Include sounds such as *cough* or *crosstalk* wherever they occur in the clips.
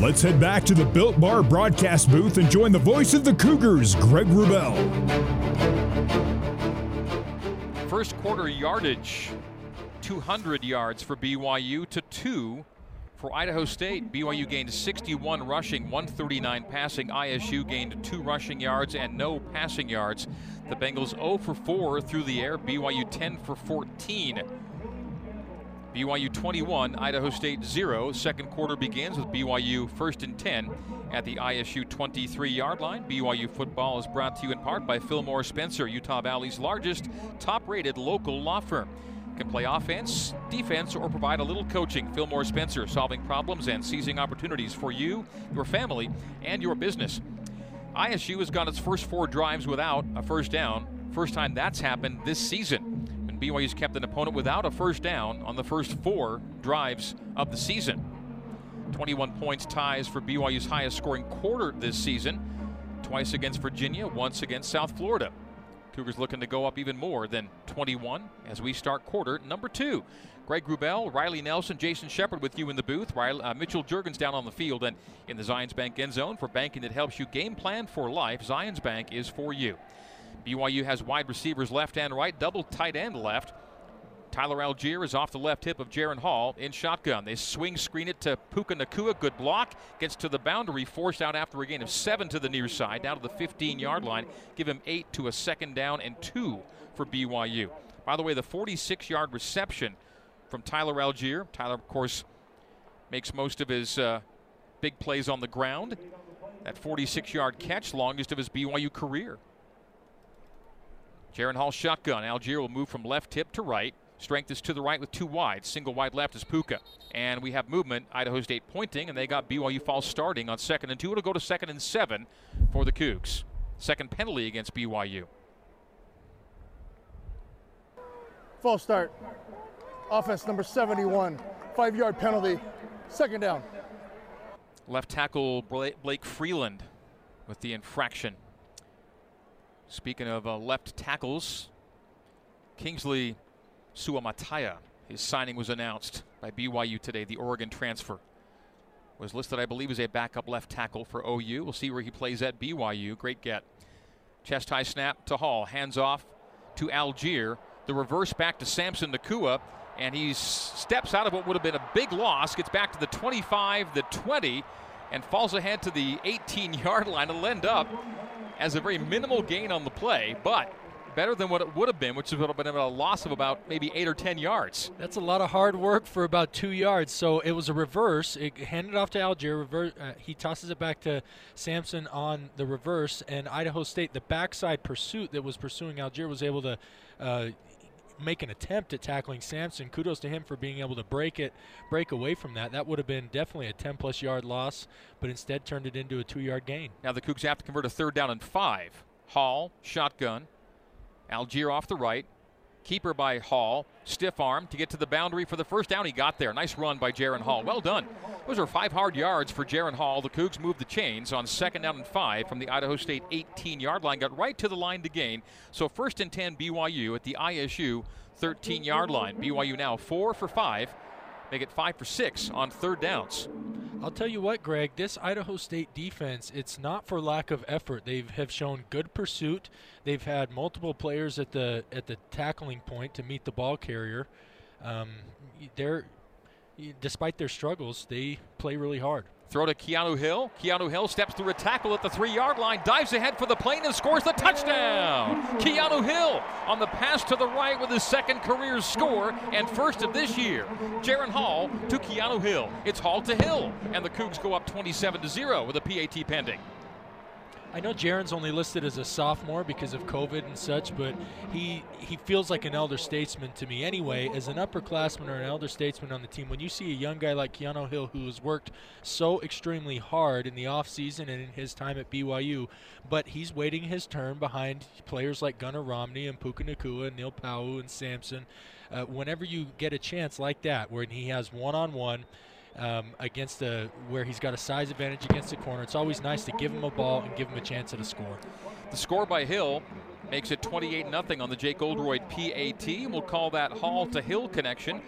Let's head back to the Built Bar broadcast booth and join the voice of the Cougars, Greg Wrubell. First quarter yardage 200 yards for BYU to two for Idaho State. BYU gained 61 rushing, 139 passing. ISU gained two rushing yards and no passing yards. The Bengals 0 for 4 through the air, BYU 10 for 14. BYU 21, Idaho State 0. Second quarter begins with BYU first and 10 at the ISU 23 yard line. BYU football is brought to you in part by Fillmore Spencer, Utah Valley's largest top rated local law firm. Can play offense, defense, or provide a little coaching. Fillmore Spencer, solving problems and seizing opportunities for you, your family, and your business. ISU has got its first four drives without a first down. First time that's happened this season. BYU's kept an opponent without a first down on the first four drives of the season. 21 points ties for BYU's highest scoring quarter this season. Twice against Virginia, once against South Florida. Cougars looking to go up even more than 21 as we start quarter number two. Greg Wrubell, Riley Nelson, Jason Shepard with you in the booth. Riley, uh, Mitchell Juergens down on the field and in the Zions Bank end zone for banking that helps you game plan for life. Zions Bank is for you. BYU has wide receivers left and right, double tight end left. Tyler Allgeier is off the left hip of Jaren Hall in shotgun. They swing screen it to Puka Nacua. Good block. Gets to the boundary, forced out after a gain of seven to the near side, down to the 15 yard line. Give him eight to a second down and two for BYU. By the way, the 46 yard reception from Tyler Allgeier. Tyler, of course, makes most of his uh, big plays on the ground. That 46 yard catch, longest of his BYU career. Jaren Hall shotgun. Allgeier will move from left hip to right. Strength is to the right with two wide. Single wide left is Puka. And we have movement. Idaho State pointing, and they got BYU false starting on second and two. It'll go to second and seven for the Cougs. Second penalty against BYU. False start. Offense number 71. Five yard penalty. Second down. Left tackle Blake Freeland with the infraction. Speaking of uh, left tackles, Kingsley Suamataia, his signing was announced by BYU today. The Oregon transfer was listed, I believe, as a backup left tackle for OU. We'll see where he plays at BYU. Great get. Chest high snap to Hall. Hands off to Allgeier. The reverse back to Samson Nacua. And he steps out of what would have been a big loss, gets back to the 25, the 20, and falls ahead to the 18 yard line. It'll end up as a very minimal gain on the play, but better than what it would have been, which would have been a loss of about maybe eight or ten yards. That's a lot of hard work for about two yards. So it was a reverse. It handed off to Allgeier. Reverse, uh, he tosses it back to Samson on the reverse, and Idaho State, the backside pursuit that was pursuing Allgeier, was able to. Uh, make an attempt at tackling Samson. Kudos to him for being able to break it, break away from that. That would have been definitely a 10 plus yard loss, but instead turned it into a two yard gain. Now the Cougs have to convert a third down and five. Hall, shotgun. Allgeier off the right. Keeper by Hall. Stiff arm to get to the boundary for the first down. He got there. Nice run by Jaren Hall. Well done. Those are five hard yards for Jaren Hall. The Cougs moved the chains on second down and five from the Idaho State 18 yard line. Got right to the line to gain. So first and 10 BYU at the ISU 13 yard line. BYU now four for five. Make it five for six on third downs. I'll tell you what, Greg, this Idaho State defense, it's not for lack of effort. They have shown good pursuit. They've had multiple players at the at the tackling point to meet the ball carrier. Um, they're despite their struggles, they play really hard. Throw to Keanu Hill. Keanu Hill steps through a tackle at the three yard line, dives ahead for the plane, and scores the touchdown. Keanu Hill on the pass to the right with his second career score and first of this year. Jaren Hall to Keanu Hill. It's Hall to Hill, and the Cougs go up 27 0 with a PAT pending. I know Jaren's only listed as a sophomore because of COVID and such, but he he feels like an elder statesman to me anyway. As an upperclassman or an elder statesman on the team, when you see a young guy like Keanu Hill who has worked so extremely hard in the offseason and in his time at BYU, but he's waiting his turn behind players like Gunnar Romney and Puka Nacua and Neil Pau'u and Samson. Uh, whenever you get a chance like that, where he has one-on-one – um, against a where he's got a size advantage against the corner. It's always nice to give him a ball and give him a chance at a score. The score by Hill makes it 28 0 on the Jake Oldroyd PAT. We'll call that Hall to Hill connection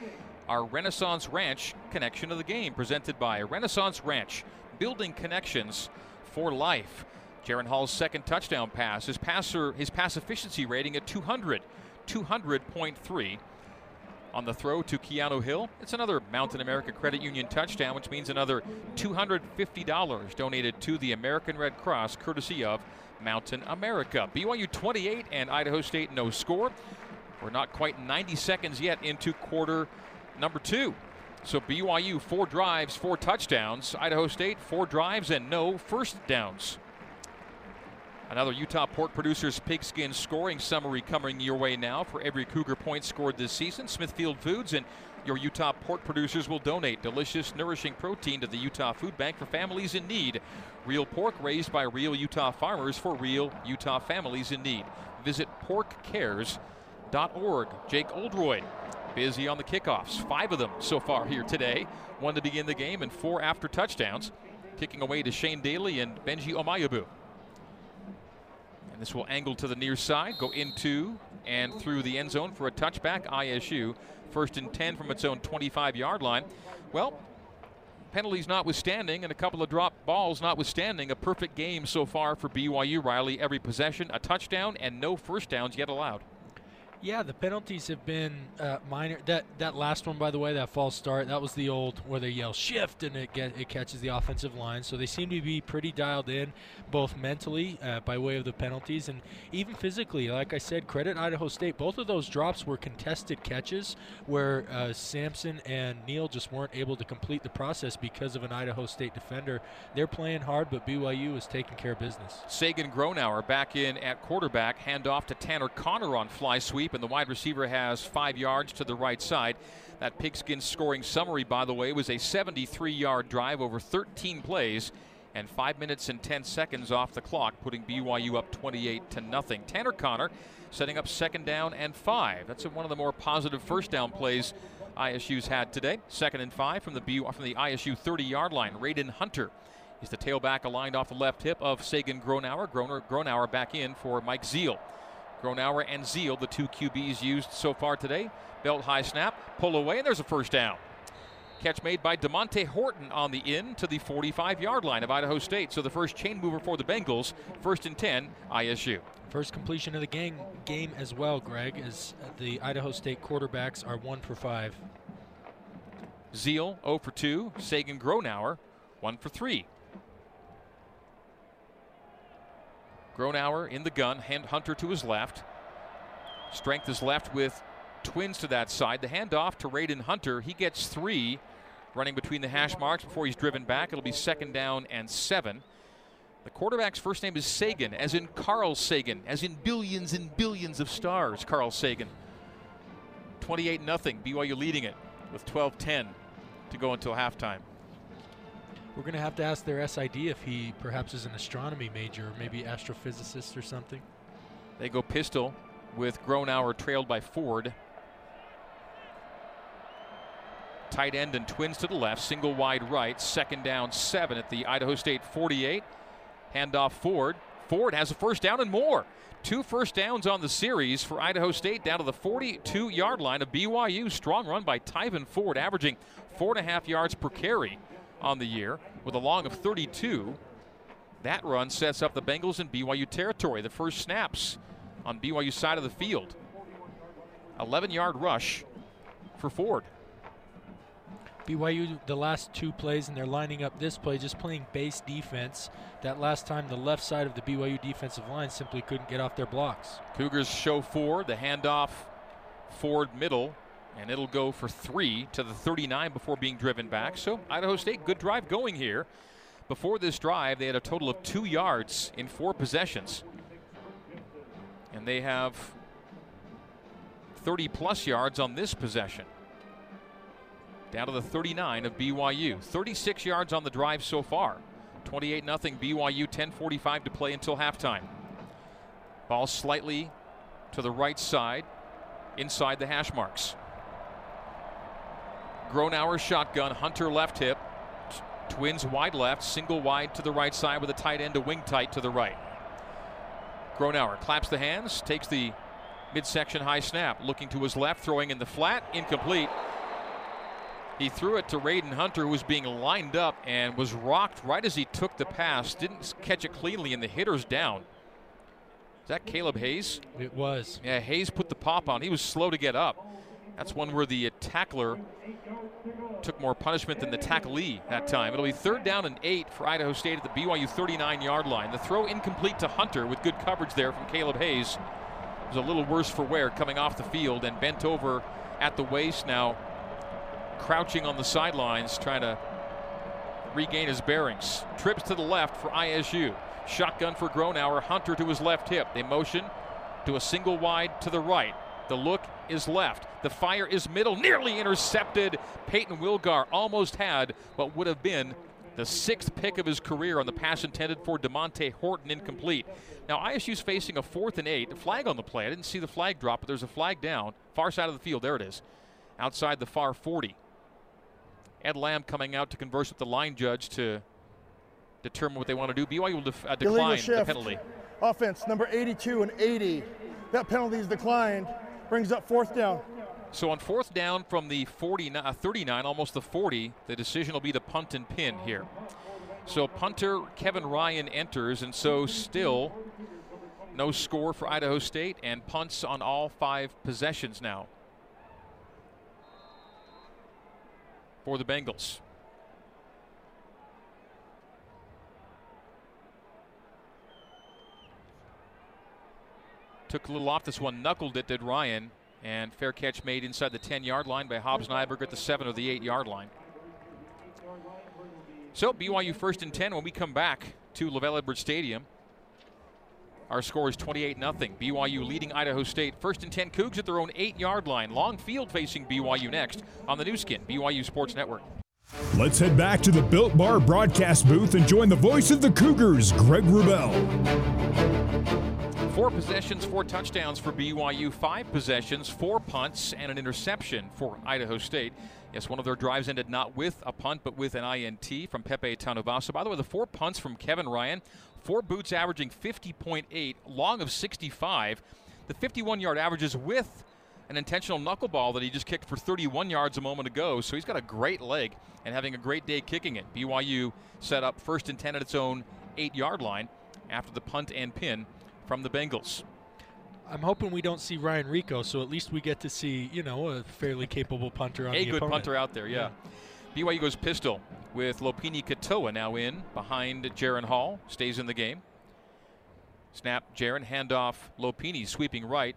our Renaissance Ranch connection of the game, presented by Renaissance Ranch. building connections for life. Jaren Hall's second touchdown pass, his passer, his pass efficiency rating at 200, 200.3. On the throw to Keanu Hill, it's another Mountain America Credit Union touchdown, which means another $250 donated to the American Red Cross, courtesy of Mountain America. BYU 28 and Idaho State no score. We're not quite 90 seconds yet into quarter number two. So BYU four drives, four touchdowns. Idaho State four drives and no first downs. Another Utah pork producers pigskin scoring summary coming your way now for every Cougar point scored this season. Smithfield Foods and your Utah pork producers will donate delicious, nourishing protein to the Utah Food Bank for families in need. Real pork raised by real Utah farmers for real Utah families in need. Visit porkcares.org. Jake Oldroyd busy on the kickoffs. Five of them so far here today. One to begin the game and four after touchdowns. Kicking away to Shane Daly and Benji Omayabu. And this will angle to the near side, go into and through the end zone for a touchback. ISU first and 10 from its own 25 yard line. Well, penalties notwithstanding and a couple of drop balls notwithstanding, a perfect game so far for BYU. Riley, every possession, a touchdown, and no first downs yet allowed. Yeah, the penalties have been uh, minor. That that last one, by the way, that false start, that was the old where they yell shift and it get it catches the offensive line. So they seem to be pretty dialed in, both mentally uh, by way of the penalties and even physically. Like I said, credit Idaho State. Both of those drops were contested catches where uh, Samson and Neil just weren't able to complete the process because of an Idaho State defender. They're playing hard, but BYU is taking care of business. Sagan Gronauer back in at quarterback, handoff to Tanner Connor on fly sweep and the wide receiver has five yards to the right side. That pigskin scoring summary, by the way, was a 73 yard drive over 13 plays and five minutes and 10 seconds off the clock, putting BYU up 28 to nothing. Tanner Connor setting up second down and five. That's one of the more positive first down plays ISU's had today. Second and five from the BYU, from the ISU 30 yard line. Raiden Hunter is the tailback aligned off the left hip of Sagan Gronauer. Gronauer back in for Mike Zeal. Gronauer and Zeal, the two QBs used so far today. Belt high snap, pull away, and there's a first down. Catch made by DeMonte Horton on the in to the 45 yard line of Idaho State. So the first chain mover for the Bengals, first and 10, ISU. First completion of the game, game as well, Greg, as the Idaho State quarterbacks are one for five. Zeal 0 for 2. Sagan Gronauer 1 for 3. Gronauer in the gun, hand Hunter to his left. Strength is left with twins to that side. The handoff to Raiden Hunter. He gets three running between the hash marks before he's driven back. It'll be second down and seven. The quarterback's first name is Sagan, as in Carl Sagan, as in billions and billions of stars, Carl Sagan. 28 0, BYU leading it with 12 10 to go until halftime. We're going to have to ask their SID if he perhaps is an astronomy major, maybe astrophysicist or something. They go pistol with Gronauer trailed by Ford. Tight end and twins to the left, single wide right, second down seven at the Idaho State 48. Handoff Ford. Ford has a first down and more. Two first downs on the series for Idaho State down to the 42 yard line of BYU. Strong run by Tyven Ford, averaging four and a half yards per carry on the year with a long of 32. That run sets up the Bengals in BYU territory. The first snaps on BYU side of the field. 11 yard rush for Ford. BYU, the last two plays, and they're lining up this play, just playing base defense. That last time, the left side of the BYU defensive line simply couldn't get off their blocks. Cougars show Ford, the handoff, Ford middle, and it'll go for three to the 39 before being driven back. So Idaho State, good drive going here. Before this drive, they had a total of two yards in four possessions. And they have 30 plus yards on this possession. Down to the 39 of BYU. 36 yards on the drive so far. 28 0 BYU, 10.45 to play until halftime. Ball slightly to the right side, inside the hash marks. Gronauer shotgun, Hunter left hip, twins wide left, single wide to the right side with a tight end, to wing tight to the right. Gronauer claps the hands, takes the midsection high snap, looking to his left, throwing in the flat, incomplete. He threw it to Raiden Hunter, who was being lined up and was rocked right as he took the pass. Didn't catch it cleanly, and the hitter's down. Is that Caleb Hayes? It was. Yeah, Hayes put the pop on. He was slow to get up. That's one where the tackler took more punishment than the tacklee that time. It'll be third down and eight for Idaho State at the BYU 39 yard line. The throw incomplete to Hunter with good coverage there from Caleb Hayes. It was a little worse for wear coming off the field and bent over at the waist now, crouching on the sidelines, trying to regain his bearings. Trips to the left for ISU. Shotgun for Gronauer. Hunter to his left hip. They motion to a single wide to the right. The look is left. The fire is middle. Nearly intercepted. Payton Wilgar almost had what would have been the sixth pick of his career on the pass intended for Demonte Horton incomplete. Now ISU's facing a fourth and eight. A Flag on the play. I didn't see the flag drop, but there's a flag down. Far side of the field. There it is. Outside the far 40. Ed Lamb coming out to converse with the line judge to determine what they want to do. BYU will def- uh, decline the penalty. Offense number 82 and 80. That penalty is declined. Brings up fourth down. So on fourth down from the 49, uh, 39, almost the 40, the decision will be to punt and pin here. So punter Kevin Ryan enters, and so still no score for Idaho State, and punts on all five possessions now for the Bengals. Took a little off this one, knuckled it, did Ryan. And fair catch made inside the 10 yard line by Hobbs Nyberg at the 7 or the 8 yard line. So BYU first and 10 when we come back to LaVell Edwards Stadium. Our score is 28 0. BYU leading Idaho State. First and 10 Cougs at their own 8 yard line. Long field facing BYU next on the Nu Skin, BYU Sports Network. Let's head back to the Built Bar broadcast booth and join the voice of the Cougars, Greg Wrubell. Four possessions, four touchdowns for BYU, five possessions, four punts, and an interception for Idaho State. Yes, one of their drives ended not with a punt, but with an INT from Pepe Tanuvasa. By the way, the four punts from Kevin Ryan, four boots averaging 50.8, long of 65. The 51 yard averages with an intentional knuckleball that he just kicked for 31 yards a moment ago. So he's got a great leg and having a great day kicking it. BYU set up first and 10 at its own eight yard line after the punt and pin from the Bengals. I'm hoping we don't see Ryan Rico, so at least we get to see, you know, a fairly capable punter on a the good opponent. punter out there, yeah. yeah. BYU goes pistol with Lopini Katoa now in behind Jaren Hall, stays in the game. Snap, Jaren, handoff, Lopini sweeping right.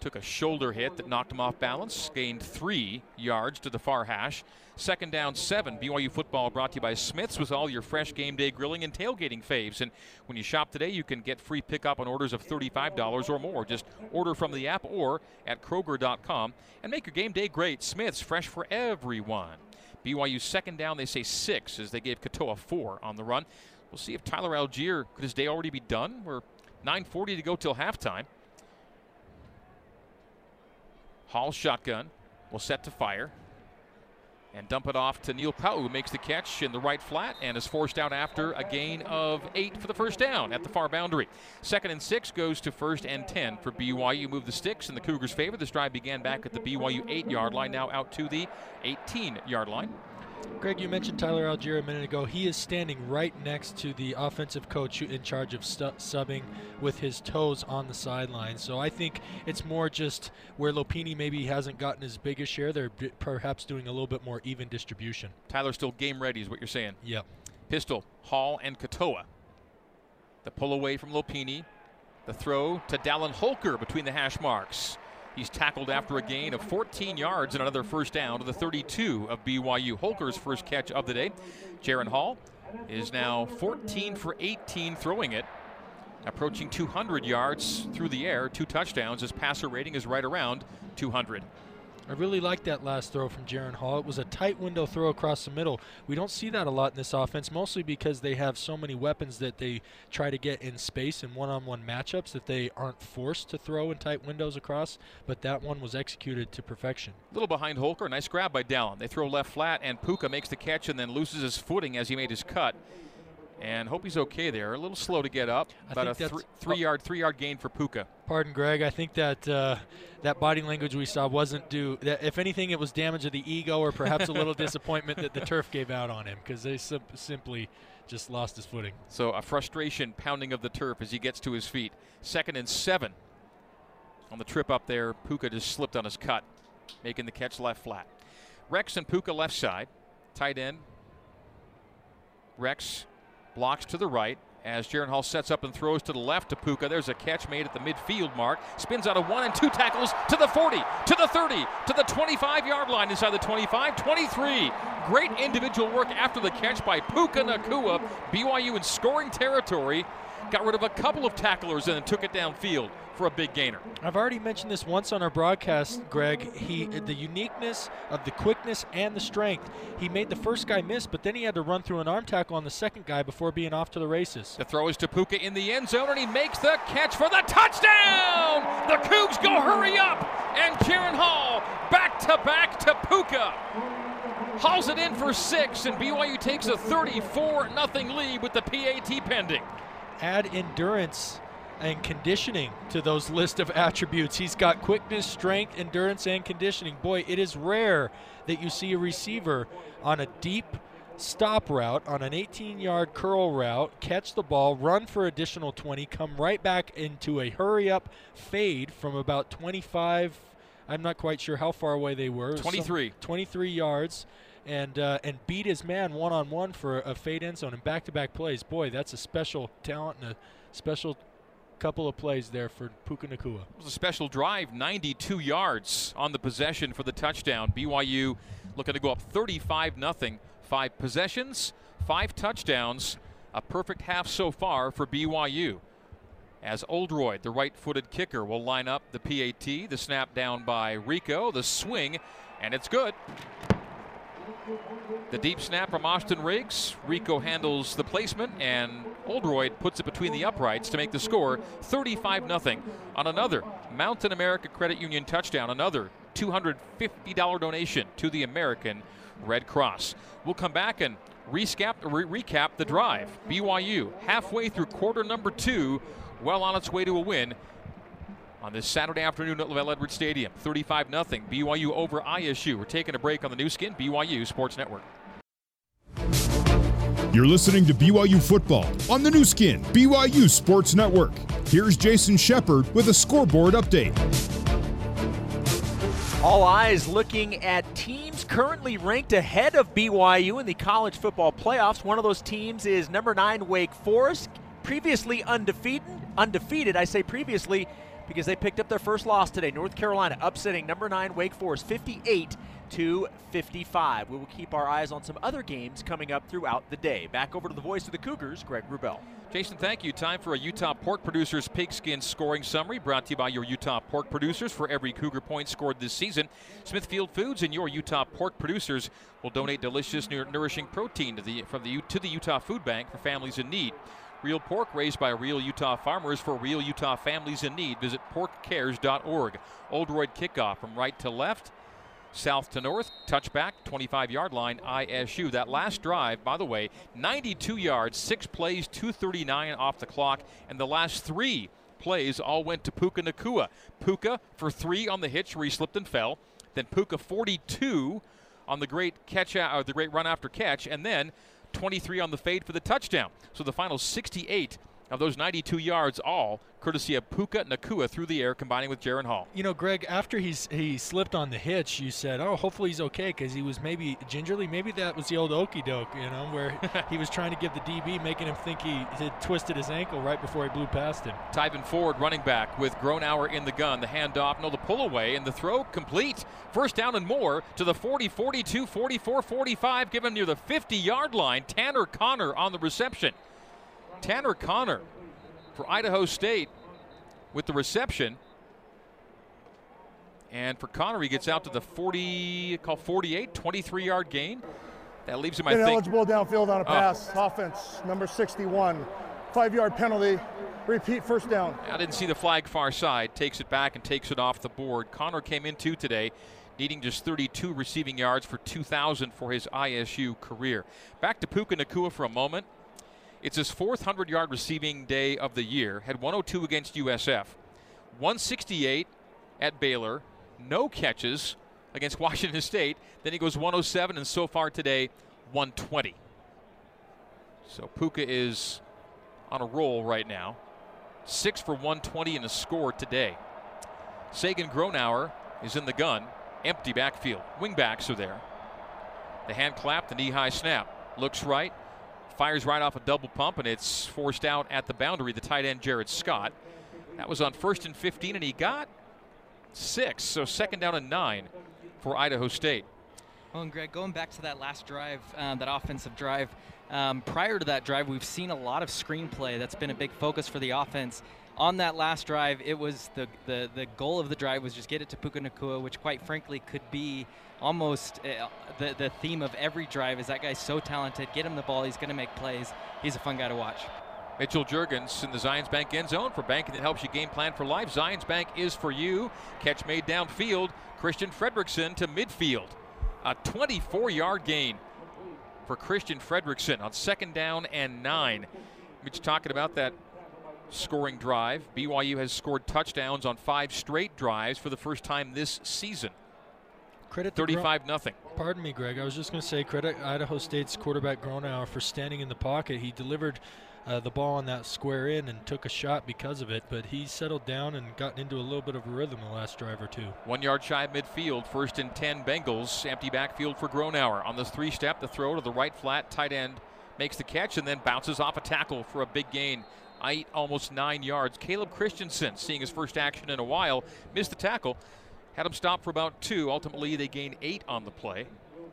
Took a shoulder hit that knocked him off balance, gained three yards to the far hash. Second down, seven. BYU football brought to you by Smith's with all your fresh game day grilling and tailgating faves. And when you shop today, you can get free pickup on orders of $35 or more. Just order from the app or at Kroger.com and make your game day great. Smith's, fresh for everyone. BYU second down, they say six as they gave Katoa four on the run. We'll see if Tyler Allgeier could his day already be done? We're 9.40 to go till halftime. Hall shotgun will set to fire and dump it off to Neil Pau'u, who makes the catch in the right flat and is forced out after a gain of eight for the first down at the far boundary. Second and six goes to first and 10 for BYU. Move the sticks in the Cougars' favor. This drive began back at the BYU eight yard line, now out to the 18 yard line. Greg, you mentioned Tyler Allgeier a minute ago. He is standing right next to the offensive coach in charge of stu- subbing with his toes on the sideline. So I think it's more just where Lopini maybe hasn't gotten his biggest share. They're b- perhaps doing a little bit more even distribution. Tyler still game ready, is what you're saying. Yep. Pistol, Hall, and Katoa. The pull away from Lopini. The throw to Dallin Holker between the hash marks. He's tackled after a gain of 14 yards and another first down to the 32 of BYU. Holker's first catch of the day. Jaren Hall is now 14 for 18 throwing it, approaching 200 yards through the air, two touchdowns. His passer rating is right around 200. I really like that last throw from Jaren Hall. It was a tight window throw across the middle. We don't see that a lot in this offense, mostly because they have so many weapons that they try to get in space in one-on-one matchups that they aren't forced to throw in tight windows across. But that one was executed to perfection. A little behind Holker, nice grab by Dallin. They throw left flat, and Puka makes the catch and then loses his footing as he made his cut. And hope he's okay there. A little slow to get up. I About a think three, that's- three yard three yard gain for Puka. Pardon, Greg. I think that uh, that body language we saw wasn't due. That if anything, it was damage of the ego, or perhaps a little *laughs* disappointment that the turf gave out on him because they sim- simply just lost his footing. So a frustration pounding of the turf as he gets to his feet. Second and seven. On the trip up there, Puka just slipped on his cut, making the catch left flat. Rex and Puka left side. Tight end. Rex blocks to the right as Jaren Hall sets up and throws to the left to Puka. There's a catch made at the midfield mark. Spins out of one and two tackles to the 40, to the 30, to the 25 yard line inside the 25, 23. Great individual work after the catch by Puka Nacua. BYU in scoring territory. Got rid of a couple of tacklers and then took it downfield for a big gainer. I've already mentioned this once on our broadcast, Greg. He the uniqueness of the quickness and the strength. He made the first guy miss, but then he had to run through an arm tackle on the second guy before being off to the races. The throw is to Puka in the end zone, and he makes the catch for the touchdown! The Cougs go hurry up! And Kieran Hall back to back to Puka. Hauls it in for six, and BYU takes a 34 0 lead with the PAT pending. Add endurance and conditioning to those list of attributes. He's got quickness, strength, endurance, and conditioning. Boy, it is rare that you see a receiver on a deep stop route, on an 18 yard curl route, catch the ball, run for additional 20, come right back into a hurry up fade from about 25. I'm not quite sure how far away they were. Some- 23. 23 yards. And, uh, and beat his man one on one for a fade end zone and back to back plays. Boy, that's a special talent and a special couple of plays there for Puka Nacua. It was a special drive, 92 yards on the possession for the touchdown. BYU looking to go up 35 0. Five possessions, five touchdowns, a perfect half so far for BYU. As Oldroyd, the right footed kicker, will line up the PAT. The snap down by Rico, the swing, and it's good. The deep snap from Austin Riggs. Rico handles the placement, and Oldroyd puts it between the uprights to make the score 35 0 on another Mountain America Credit Union touchdown. Another $250 donation to the American Red Cross. We'll come back and recap, re- recap the drive. BYU halfway through quarter number two, well on its way to a win on this Saturday afternoon at LaVell Edwards Stadium. 35 0 BYU over ISU. We're taking a break on the Nu Skin, BYU Sports Network. You're listening to BYU football on the Nu Skin, BYU Sports Network. Here's Jason Shepard with a scoreboard update. All eyes looking at teams currently ranked ahead of BYU in the college football playoffs. One of those teams is number nine Wake Forest, previously undefeated. Undefeated, I say previously because they picked up their first loss today. North Carolina upsetting number nine Wake Forest 58 to 55. We will keep our eyes on some other games coming up throughout the day. Back over to the voice of the Cougars, Greg Wrubell. Jason, thank you. Time for a Utah Pork Producers Pigskin Scoring Summary brought to you by your Utah Pork Producers. For every Cougar point scored this season, Smithfield Foods and your Utah Pork Producers will donate delicious, nourishing protein to the, from the, to the Utah Food Bank for families in need. Real pork raised by real Utah farmers for real Utah families in need. Visit porkcares.org. Oldroyd kickoff from right to left. South to north, touchback, 25 yard line, ISU. That last drive, by the way, 92 yards, six plays, 239 off the clock, and the last three plays all went to Puka Nacua. Puka for three on the hitch where he slipped and fell, then Puka 42 on the great catch, or the great run after catch, and then 23 on the fade for the touchdown. So the final 68 of those 92 yards, all courtesy of Puka Nacua through the air, combining with Jaren Hall. You know, Greg, after he's he slipped on the hitch, you said, "Oh, hopefully he's okay," because he was maybe gingerly. Maybe that was the old okey doke, you know, where *laughs* he was trying to give the DB, making him think he had twisted his ankle right before he blew past him. Tyven Ford running back with Gronauer in the gun. The handoff, no, the pull away, and the throw complete. First down and more to the 40, 42, 44, 45, given near the 50 yard line. Tanner Connor on the reception. Tanner Connor for Idaho State with the reception. And for Connor, he gets out to the 40, call 48, 23 yard gain. That leaves him, I think. Ineligible downfield on a Oh. pass. Offense, number 61. Five yard penalty. Repeat first down. I didn't see the flag far side. Takes it back and takes it off the board. Connor came in two today, needing just 32 receiving yards for 2,000 for his ISU career. Back to Puka Nacua for a moment. It's his fourth 100 yard receiving day of the year. Had 102 against USF, 168 at Baylor, no catches against *laughs* Washington State. Then he goes 107, and so far today, 120. So Puka is on a roll right now. Six for 120 in a score today. Sagan Gronauer is in the gun. Empty backfield. Wingbacks are there. The hand clap, the knee high snap. Looks right. Fires right off a double pump, and it's forced out at the boundary. The tight end, Jared Scott. That was on first and 15, and he got six. So second down and nine for Idaho State. Well, and Greg, going back to that last drive, uh, that offensive drive, um, prior to that drive, we've seen a lot of screenplay. That's been a big focus for the offense. On that last drive, it was the, the, the goal of the drive was just get it to Puka Nacua, which quite frankly could be almost uh, the, the theme of every drive is that guy's so talented. Get him the ball. He's going to make plays. He's a fun guy to watch. Mitchell Juergens in the Zions Bank end zone for banking that helps you game plan for life. Zions Bank is for you. Catch made downfield. Christian Fredrickson to midfield. A 24 yard gain for Christian Fredrickson on second down and nine. Mitch talking about that scoring drive. BYU has scored touchdowns on five straight drives for the first time this season. Credit 35 nothing. Pardon me, Greg. I was just going to say credit Idaho State's quarterback Gronauer for standing in the pocket. He delivered uh, the ball on that square in and took a shot because of it, but he settled down and got into a little bit of a rhythm the last drive or two. One yard shy of midfield, first and 10 Bengals. Empty backfield for Gronauer. On the three step, the throw to the right flat, tight end makes the catch and then bounces off a tackle for a big gain. Eight, almost nine yards. Caleb Christensen, seeing his first action in a while, missed the tackle. Had him stop for about two. Ultimately, they gain eight on the play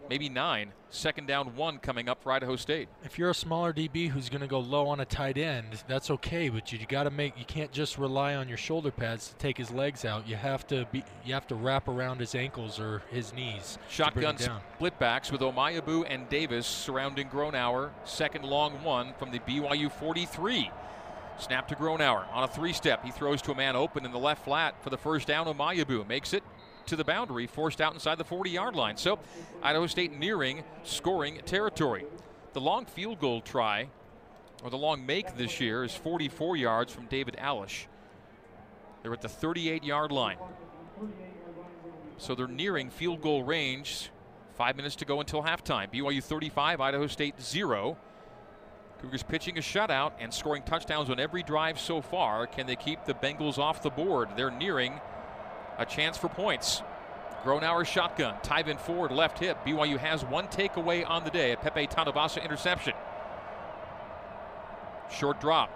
maybe nine. Second down, one coming up for Idaho State. If you're a smaller DB who's going to go low on a tight end, that's okay. But you, you got to make. You can't just rely on your shoulder pads to take his legs out. You have to be. You have to wrap around his ankles or his knees. Shotgun split backs with Omaiabu and Davis surrounding Gronauer. Second long one from the BYU 43. Snap to Gronauer on a three step. He throws to a man open in the left flat for the first down. Omaiabu makes it to the boundary, forced out inside the 40 yard line. So Idaho State nearing scoring territory. The long field goal try, or the long make this year, is 44 yards from David Alish. They're at the 38 yard line. So they're nearing field goal range. Five minutes to go until halftime. BYU 35, Idaho State 0. Cougars pitching a shutout and scoring touchdowns on every drive so far. Can they keep the Bengals off the board? They're nearing a chance for points. Gronauer shotgun. Tyven Ford left hip. BYU has one takeaway on the day. A Pepe Tanuvasa interception. Short drop.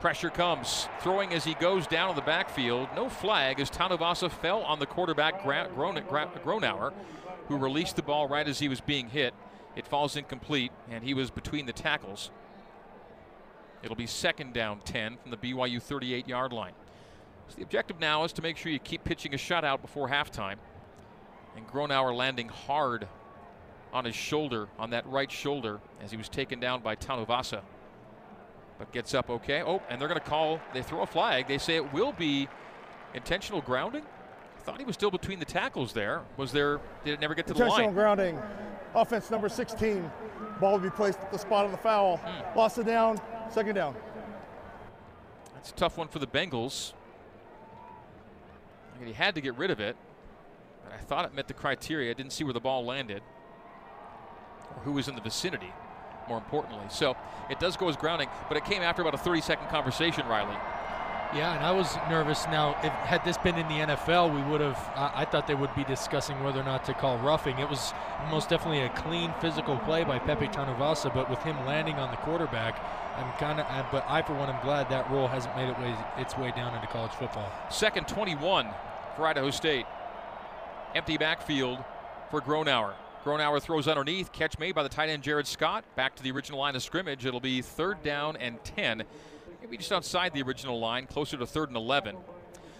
Pressure comes. Throwing as he goes down in the backfield. No flag as Tanuvasa fell on the quarterback Gronauer, who released the ball right as he was being hit. It falls incomplete, and he was between the tackles. It'll be second down 10 from the BYU 38 yard line. So the objective now is to make sure you keep pitching a shutout before halftime. And Gronauer landing hard on his shoulder, on that right shoulder, as he was taken down by Tanuvasa. But gets up okay. Oh, and they're going to call, they throw a flag. They say it will be intentional grounding. I thought he was still between the tackles there. Was there, did it never get to the line? Intentional grounding. Offense number 16. Ball will be placed at the spot of the foul. Mm. Lost it down, second down. That's a tough one for the Bengals. I mean, He had to get rid of it. I thought it met the criteria. I didn't see where the ball landed or who was in the vicinity, more importantly. So it does go as grounding, but it came after about a 30 second conversation, Riley. Yeah, and I was nervous. Now, if had this been in the NFL, we would have. I, I, thought they would be discussing whether or not to call roughing. It was most definitely a clean physical play by Pepe Tanuvasa, but with him landing on the quarterback, I'm kind of. But I, for one, am glad that rule hasn't made it way, its way down into college football. Second 21 for Idaho State. Empty backfield for Gronauer. Gronauer throws underneath. Catch made by the tight end Jared Scott. Back to the original line of scrimmage. It'll be third down and 10 maybe just outside the original line, closer to third and 11.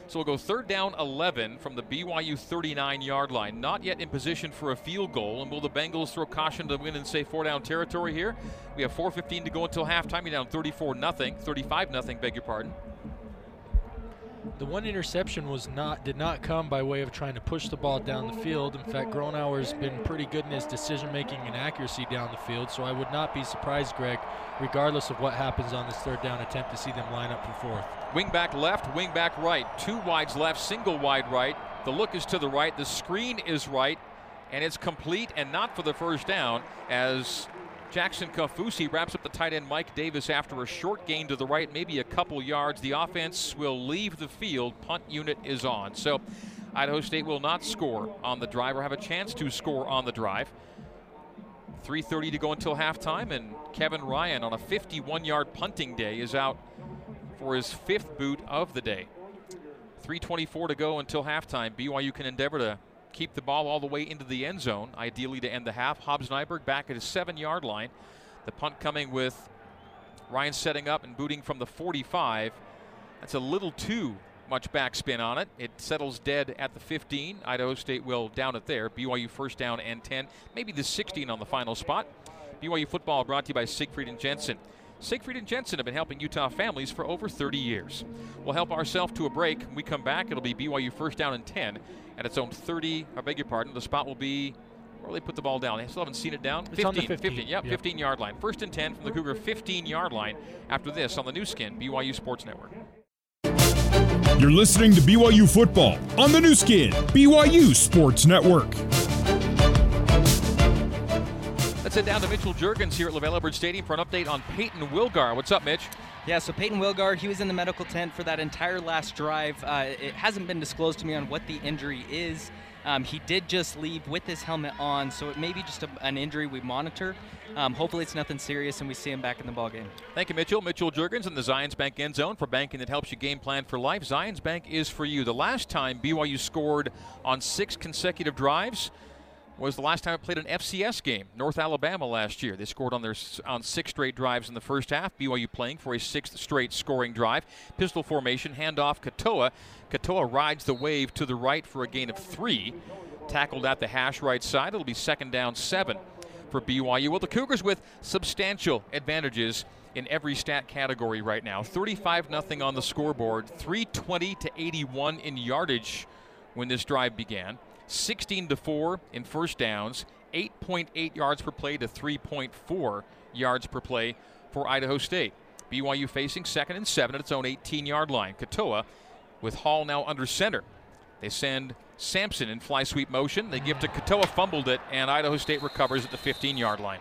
So we'll go third down 11 from the BYU 39 yard line. Not yet in position for a field goal. And will the Bengals throw caution to win and say four down territory here? We have 4.15 to go until halftime. You're down 34 0, 35 0, beg your pardon. The one interception was not did not come by way of trying to push the ball down the field. In fact, Gronauer's been pretty good in his decision making and accuracy down the field. So I would not be surprised, Greg, regardless of what happens on this third down attempt, to see them line up for fourth. Wing back left, wing back right. Two wides left, single wide right. The look is to the right. The screen is right, and it's complete and not for the first down as Jackson Kaufusi wraps up the tight end Mike Davis after a short gain to the right, maybe a couple yards. The offense will leave the field. Punt unit is on. So Idaho State will not score on the drive or have a chance to score on the drive. 3.30 to go until halftime, and Kevin Ryan on a 51 yard punting day is out for his fifth boot of the day. 3.24 to go until halftime. BYU can endeavor to keep the ball all the way into the end zone, ideally to end the half. Hobbs Nyberg back at his seven yard line. The punt coming with Ryan setting up and booting from the 45. That's a little too much backspin on it. It settles dead at the 15. Idaho State will down it there. BYU first down and 10, maybe the 16 on the final spot. BYU football brought to you by Siegfried and Jensen. Siegfried and Jensen have been helping Utah families for over 30 years. We'll help ourselves to a break. When we come back, it'll be BYU first down and 10 at its own 30. I beg your pardon. The spot will be where they put the ball down. They still haven't seen it down. It's 15, on the 15. 15, yep, Yep. 15 yard line. First and 10 from the Cougar 15 yard line after this on the Nu Skin, BYU Sports Network. You're listening to BYU football on the Nu Skin, BYU Sports Network. Let's head down to Mitchell Juergens here at LaVell Edwards Stadium for an update on Payton Wilgar. What's up, Mitch? Yeah, so Payton Wilgar, he was in the medical tent for that entire last drive. Uh, it hasn't been disclosed to me on what the injury is. Um, he did just leave with his helmet on, so it may be just a, an injury we monitor. Um, hopefully, it's nothing serious, and we see him back in the ball game. Thank you, Mitchell. Mitchell Juergens in the Zions Bank end zone for banking that helps you game plan for life. Zions Bank is for you. The last time BYU scored on six consecutive drives was the last time it played an FCS game, North Alabama last year. They scored on their on six straight drives in the first half. BYU playing for a sixth straight scoring drive. Pistol formation, handoff Katoa. Katoa rides the wave to the right for a gain of three. Tackled at the hash right side. It'll be second down seven for BYU. Well, the Cougars with substantial advantages in every stat category right now. 35 0 on the scoreboard, 320 to 81 in yardage when this drive began. 16 to 4 in first downs, 8.8 yards per play to 3.4 yards per play for Idaho State. BYU facing second and seven at its own 18 yard line. Katoa with Hall now under center. They send Samson in fly sweep motion. They give to Katoa, fumbled it, and Idaho State recovers at the 15 yard line.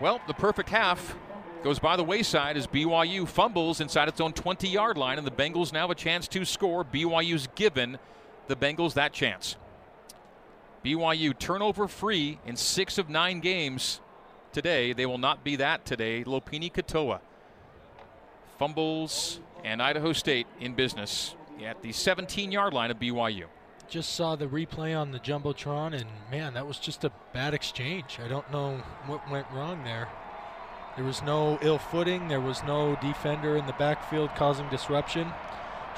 Well, the perfect half goes by the wayside as BYU fumbles inside its own 20 yard line, and the Bengals now have a chance to score. BYU's given the Bengals that chance. BYU turnover free in six of nine games today. They will not be that today. Lopini Katoa fumbles, and Idaho State in business at the 17 yard line of BYU. Just saw the replay on the Jumbotron, and man, that was just a bad exchange. I don't know what went wrong there. There was no ill footing, there was no defender in the backfield causing disruption.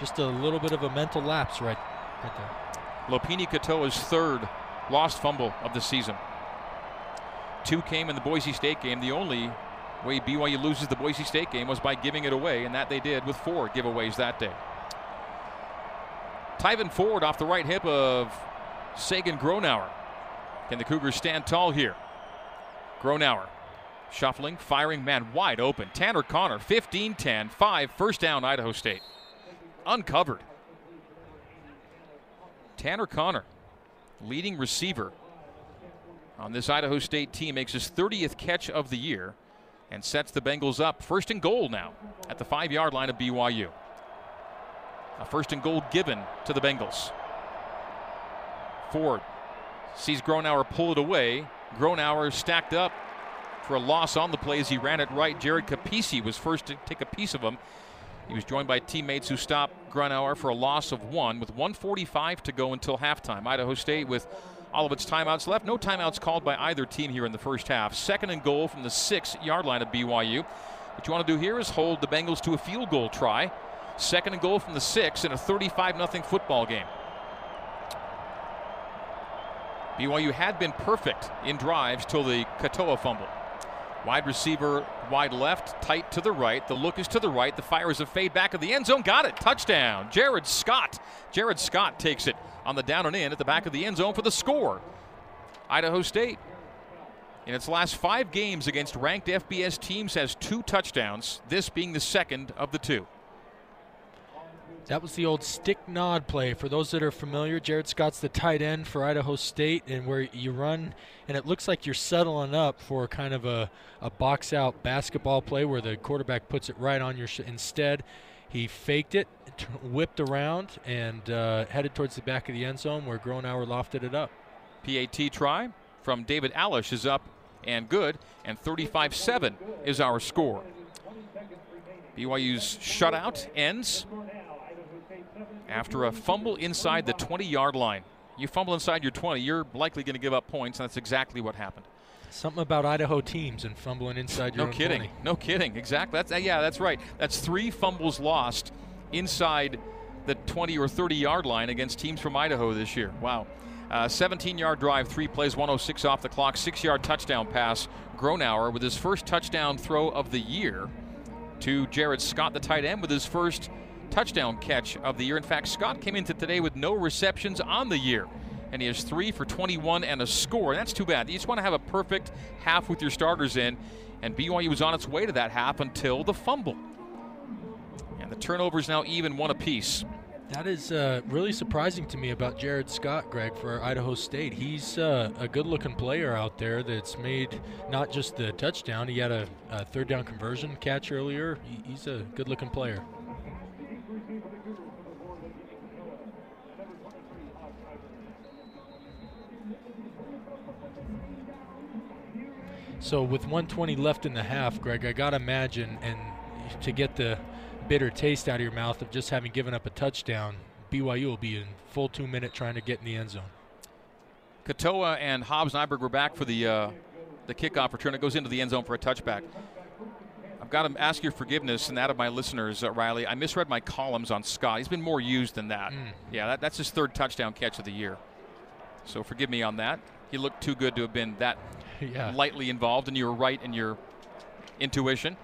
Just a little bit of a mental lapse right. Lopini Katoa's third lost fumble of the season. Two came in the Boise State game. The only way BYU loses the Boise State game was by giving it away, and that they did with four giveaways that day. Tyven Ford off the right hip of Sagan Gronauer. Can the Cougars stand tall here? Gronauer shuffling, firing, man wide open. Tanner Connor, 15 10, 5, first down, Idaho State. Uncovered. Tanner Connor, leading receiver on this Idaho State team, makes his 30th catch of the year and sets the Bengals up first and goal now at the five yard line of BYU. A first and goal given to the Bengals. Ford sees Gronauer pull it away. Gronauer stacked up for a loss on the play as he ran it right. Jared Capisi was first to take a piece of him. He was joined by teammates who stopped Gronauer for a loss of one with 145 to go until halftime. Idaho State with all of its timeouts left. No timeouts called by either team here in the first half. Second and goal from the six yard line of BYU. What you want to do here is hold the Bengals to a field goal try. Second and goal from the six in a 35 0 football game. BYU had been perfect in drives till the Katoa fumble. Wide receiver, wide left, tight to the right. The look is to the right. The fire is a fade back of the end zone. Got it. Touchdown. Jared Scott. Jared Scott takes it on the down and in at the back of the end zone for the score. Idaho State, in its last five games against ranked FBS teams, has two touchdowns, this being the second of the two. That was the old stick nod play. For those that are familiar, Jared Scott's the tight end for Idaho State, and where you run, and it looks like you're settling up for kind of a, a box out basketball play where the quarterback puts it right on your. Sh- instead, he faked it, t- whipped around, and uh, headed towards the back of the end zone where Gronauer lofted it up. PAT try from David Alish is up and good, and 35 7 is our score. BYU's shutout ends after a fumble inside the 20 yard line. You fumble inside your 20, you're likely going to give up points, and that's exactly what happened. Something about Idaho teams and fumbling inside your No kidding. 20. No kidding. Exactly. That's uh, yeah. That's right. That's three fumbles lost inside the 20 or 30 yard line against teams from Idaho this year. Wow. Uh, 17 yard drive, three plays, 106 off the clock, six yard touchdown pass. Gronauer with his first touchdown throw of the year to Jared Scott, the tight end, with his first touchdown catch of the year. In fact, Scott came into today with no receptions on the year. And he has three for 21 and a score. And that's too bad. You just want to have a perfect half with your starters in. And BYU was on its way to that half until the fumble. And the turnovers now even one apiece. That is uh, really surprising to me about Jared Scott, Greg, for Idaho State. He's uh, a good looking player out there that's made not just the touchdown, he had a, a third down conversion catch earlier. He, he's a good looking player. So with 120 left in the half, Greg, I gotta imagine, and to get the bitter taste out of your mouth of just having given up a touchdown, BYU will be in full two minute trying to get in the end zone. Katoa and Hobbs Nyberg were back for the uh, the kickoff return. It goes into the end zone for a touchback. I've got to ask your forgiveness and that of my listeners, uh, Riley. I misread my columns on Scott. He's been more used than that. Mm. Yeah, that, that's his third touchdown catch of the year. So forgive me on that. He looked too good to have been that *laughs* yeah. lightly involved, and you were right in your intuition.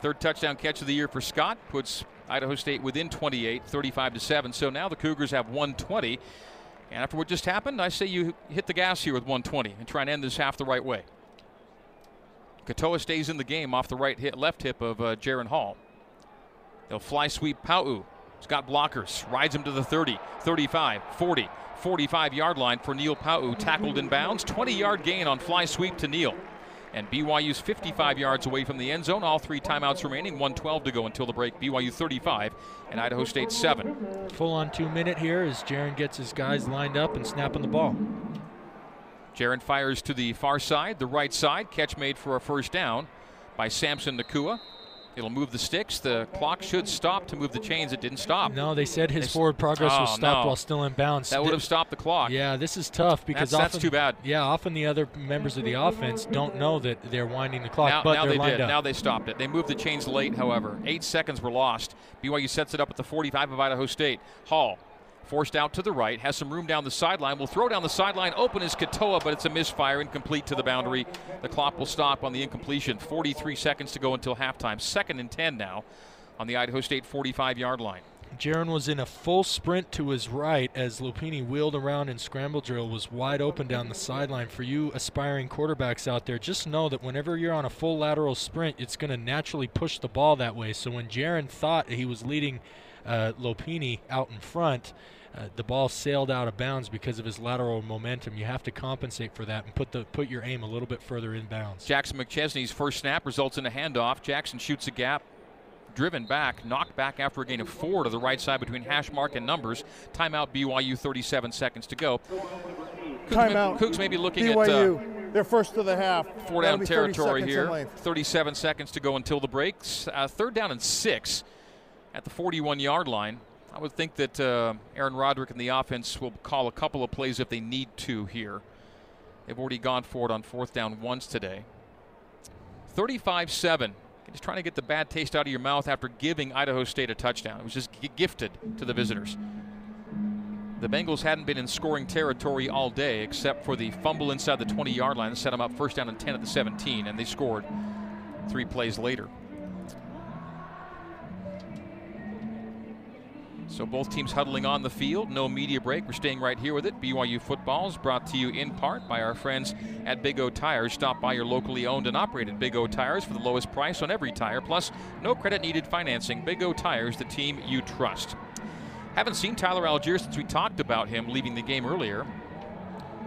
Third touchdown catch of the year for Scott puts Idaho State within 28, 35 to 7. So now the Cougars have 120. And after what just happened, I say you hit the gas here with 120 and try and end this half the right way. Katoa stays in the game off the right hit, left hip of uh, Jaren Hall. They'll fly sweep Pau'u. He's got blockers. Rides him to the 30, 35, 40, 45 yard line for Neil Pau'u. Tackled in bounds. 20 yard gain on fly sweep to Neil. And BYU's 55 yards away from the end zone. All three timeouts remaining. 112 to go until the break. BYU 35 and Idaho State 7. Full on two minute here as Jaren gets his guys lined up and snapping the ball. Jaren fires to the far side, the right side. Catch made for a first down by Samson Nacua. It'll move the sticks. The clock should stop to move the chains. It didn't stop. No, they said his It's- forward progress was Oh, stopped no. while still in bounds. That would have stopped the clock. Yeah, this is tough because That's- often, that's too bad. Yeah, often the other members of the offense don't know that they're winding the clock, Now, but now they're they lined did. up. Now they stopped it. They moved the chains late, however. Eight seconds were lost. BYU sets it up at the 45 of Idaho State. Hall forced out to the right, has some room down the sideline. Will throw down the sideline. Open is Katoa, but it's a misfire, incomplete to the boundary. The clock will stop on the incompletion. 43 seconds to go until halftime. Second and 10 now on the Idaho State 45 yard line. Jaren was in a full sprint to his right as Lopini wheeled around and scramble drill was wide open down the sideline. For you aspiring quarterbacks out there, just know that whenever you're on a full lateral sprint, it's going to naturally push the ball that way. So when Jaren thought he was leading uh, Lopini out in front, uh, the ball sailed out of bounds because of his lateral momentum. You have to compensate for that and put the put your aim a little bit further in bounds. Jackson McChesney's first snap results in a handoff. Jackson shoots a gap, driven back, knocked back after a gain of four to the right side between hash mark and numbers. Timeout BYU, 37 seconds to go. Cougs may- Timeout. Cougs may be looking at uh, BYU. They're first to the half. four That'll down be 30 territory here. 37 seconds to go until the breaks. Uh, third down and six at the 41 yard line. I would think that uh, Aaron Roderick and the offense will call a couple of plays if they need to here. They've already gone for it on fourth down once today. 35 7. Just trying to get the bad taste out of your mouth after giving Idaho State a touchdown. It was just gifted to the visitors. The Bengals hadn't been in scoring territory all day except for the fumble inside the 20 yard line that set them up first down and 10 at the 17, and they scored three plays later. So both teams huddling on the field. No media break. We're staying right here with it. BYU football is brought to you in part by our friends at Big O Tires. Stop by your locally owned and operated Big O Tires for the lowest price on every tire. Plus, no credit needed financing. Big O Tires, the team you trust. Haven't seen Tyler Allgeier since we talked about him leaving the game earlier.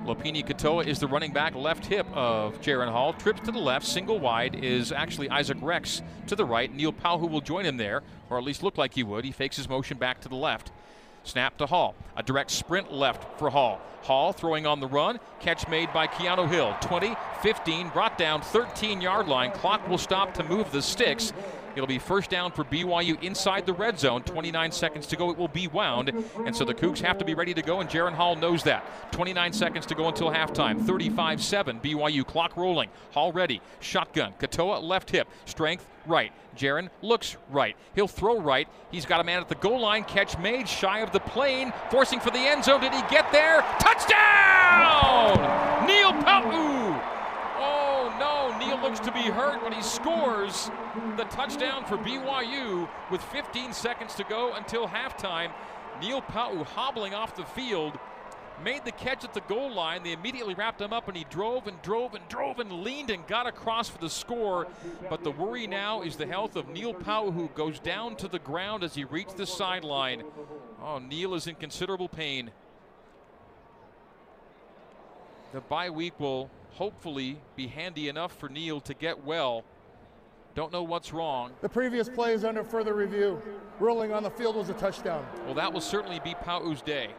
Lopini Katoa is the running back left hip of Jaren Hall. Trips to the left, single wide is actually Isaac Rex to the right. Neil Pau'u will join him there, or at least look like he would. He fakes his motion back to the left. Snap to Hall. A direct sprint left for Hall. Hall throwing on the run. Catch made by Keanu Hill. 20, 15, brought down 13 yard line. Clock will stop to move the sticks. It'll be first down for BYU inside the red zone. 29 seconds to go. It will be wound. And so the Cougs have to be ready to go, and Jaren Hall knows that. 29 seconds to go until halftime. 35 7. BYU clock rolling. Hall ready. Shotgun. Katoa left hip. Strength right. Jaren looks right. He'll throw right. He's got a man at the goal line. Catch made shy of the plane. Forcing for the end zone. Did he get there? Touchdown! Neil Pau'u! Looks to be hurt, but he scores the touchdown for BYU with 15 seconds to go until halftime. Neil Pau'u hobbling off the field made the catch at the goal line. They immediately wrapped him up, and he drove and drove and drove and leaned and got across for the score. But the worry now is the health of Neil Pau'u, who goes down to the ground as he reached the sideline. Oh, Neil is in considerable pain. The bye week will hopefully be handy enough for Neil to get well. Don't know what's wrong. The previous play is under further review. Rolling on the field was a touchdown. Well, that will certainly be Pau's day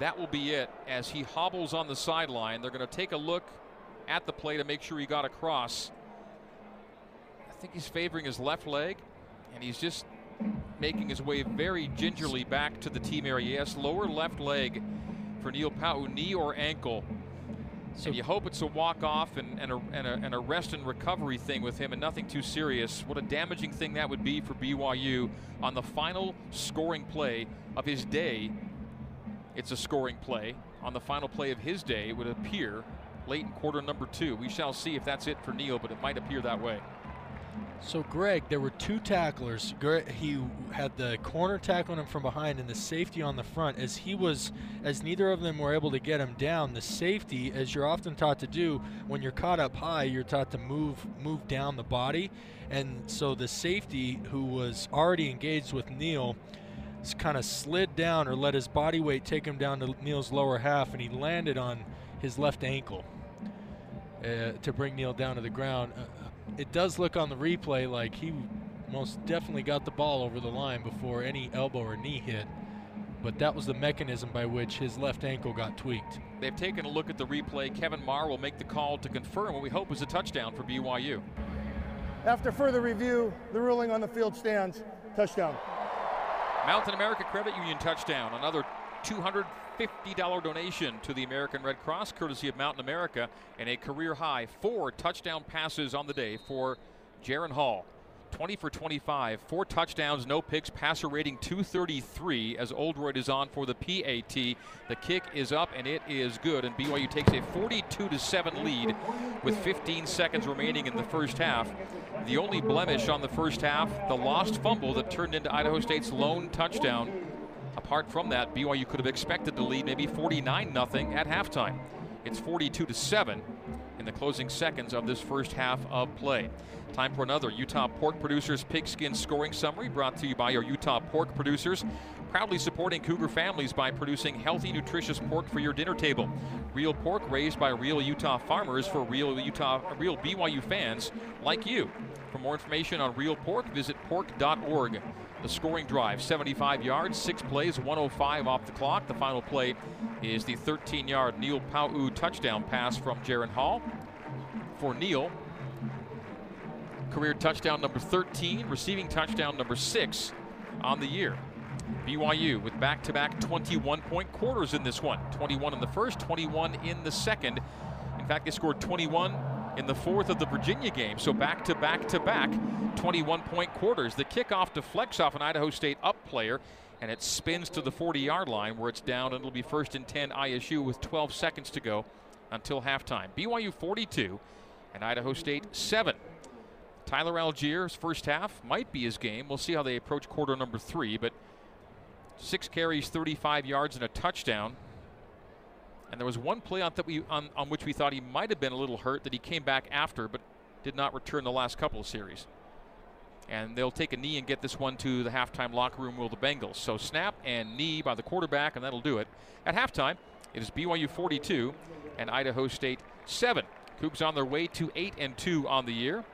that will be it as he hobbles on the sideline. They're going to take a look at the play to make sure he got across. I think he's favoring his left leg, and he's just making his way very gingerly back to the team area. Yes, lower left leg for Neil Pau'u, knee or ankle. So and you hope it's a walk off and, and, a, and, a, and a rest and recovery thing with him and nothing too serious. What a damaging thing that would be for BYU on the final scoring play of his day it's a scoring play. On the final play of his day, it would appear late in quarter number two. We shall see if that's it for Neil, but it might appear that way. So, Greg, there were two tacklers. He had the corner tackling him from behind and the safety on the front. As he was, as neither of them were able to get him down, the safety, as you're often taught to do, when you're caught up high, you're taught to move, move down the body. And so the safety, who was already engaged with Neil, kind of slid down or let his body weight take him down to Neil's lower half, and he landed on his left ankle uh, to bring Neil down to the ground. Uh, it does look on the replay like he most definitely got the ball over the line before any elbow or knee hit, but that was the mechanism by which his left ankle got tweaked. They've taken a look at the replay. Kevin Marr will make the call to confirm what we hope is a touchdown for BYU. After further review, the ruling on the field stands. Touchdown. Mountain America Credit Union touchdown. Another $250 donation to the American Red Cross, courtesy of Mountain America, and a career high four touchdown passes on the day for Jaren Hall. 20 for 25, four touchdowns, no picks, passer rating 233 as Oldroyd is on for the PAT. The kick is up and it is good, and BYU takes a 42 to 7 lead with 15 seconds remaining in the first half. The only blemish on the first half, the lost fumble that turned into Idaho State's lone touchdown. Apart from that, BYU could have expected to lead maybe 49 0 at halftime. It's 42 to 7 in the closing seconds of this first half of play. Time for another Utah Pork Producers Pigskin Scoring Summary brought to you by our Utah Pork Producers. Proudly supporting Cougar families by producing healthy, nutritious pork for your dinner table. Real pork raised by real Utah farmers for real Utah, real BYU fans like you. For more information on real pork, visit pork.org. The scoring drive, 75 yards, six plays, 105 off the clock. The final play is the 13 yard Neil Pau'u touchdown pass from Jaren Hall. For Neil, career touchdown number 13, receiving touchdown number 6 on the year. BYU with back to back 21 point quarters in this one 21 in the first, 21 in the second. In fact, they scored 21 in the fourth of the Virginia game. So back to back to back 21 point quarters. The kickoff deflects off an Idaho State up player and it spins to the 40 yard line where it's down and it'll be first and 10 ISU with 12 seconds to go until halftime. BYU 42 and Idaho State 7. Tyler Allgeier's first half might be his game. We'll see how they approach quarter number three, but six carries, 35 yards, and a touchdown. And there was one play on, that we, on, on which we thought he might have been a little hurt that he came back after, but did not return the last couple of series. And they'll take a knee and get this one to the halftime locker room, will the Bengals. So snap and knee by the quarterback, and that'll do it. At halftime, it is BYU 42 and Idaho State 7. Cougs on their way to 8 and 2 on the year.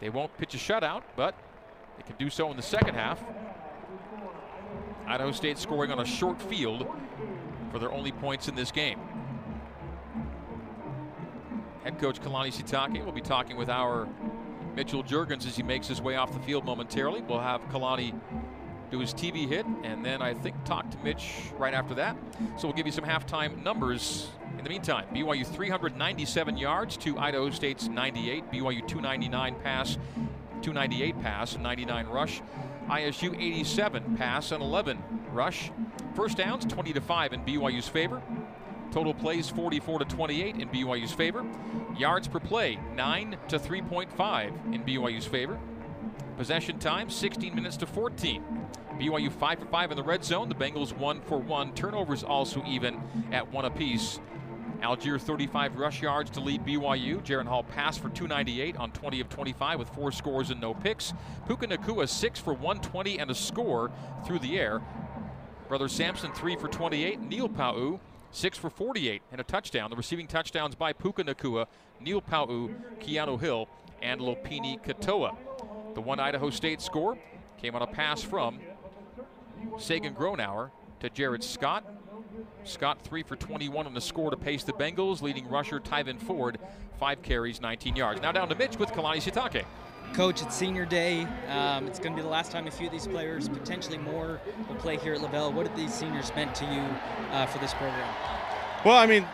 They won't pitch a shutout, but they can do so in the second half. Idaho State scoring on a short field for their only points in this game. Head coach Kalani Sitake will be talking with our Mitchell Juergens as he makes his way off the field momentarily. We'll have Kalani do his TV hit and then I think talk to Mitch right after that. So we'll give you some halftime numbers in the meantime. BYU 397 yards to Idaho State's 98. BYU 299 pass, 298 pass, 99 rush. ISU 87 pass and 11 rush. First downs 20 to 5 in BYU's favor. Total plays 44 to 28 in BYU's favor. Yards per play 9 to 3.5 in BYU's favor. Possession time 16 minutes to 14. BYU 5 for 5 in the red zone. The Bengals 1 for 1. Turnovers also even at 1 apiece. Allgeier 35 rush yards to lead BYU. Jaren Hall passed for 298 on 20 of 25 with four scores and no picks. Puka Nacua 6 for 120 and a score through the air. Brother Samson 3 for 28. Neil Pau'u 6 for 48 and a touchdown. The receiving touchdowns by Puka Nacua, Neil Pau'u, Keanu Hill, and Lopini Katoa. The one Idaho State score came on a pass from Sagan Gronauer to Jared Scott. Scott three for 21 on the score to pace the Bengals, leading rusher Tyven Ford, five carries, 19 yards. Now down to Mitch with Kalani Sitake. Coach, it's senior day. Um, it's going to be the last time a few of these players, potentially more, will play here at LaVell. What have these seniors meant to you uh, for this program? Well, I mean,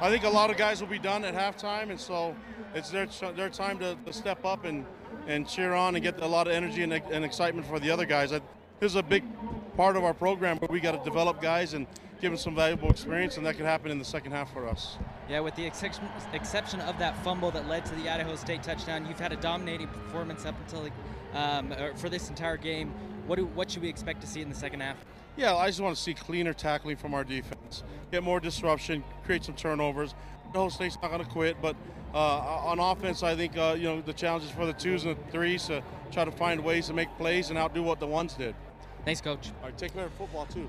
I think a lot of guys will be done at halftime, and so it's their, their time to, to step up and, and cheer on and get a lot of energy and, and excitement for the other guys. I, this is a big part of our program where we got to develop guys and give them some valuable experience, and that could happen in the second half for us. Yeah, with the exception, exception of that fumble that led to the Idaho State touchdown, you've had a dominating performance up until um, for this entire game. What, do, what should we expect to see in the second half? Yeah, I just want to see cleaner tackling from our defense, get more disruption, create some turnovers. Idaho State's not going to quit, but uh, on offense, I think uh, you know the challenges for the twos and the threes to try to find ways to make plays and outdo what the ones did. Thanks, Coach. All right, take care of football too.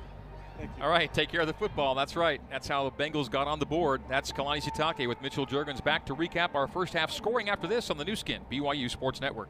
All right, take care of the football. That's right. That's how the Bengals got on the board. That's Kalani Sitake with Mitchell Juergens back to recap our first half scoring after this on the Nu Skin, BYU Sports Network.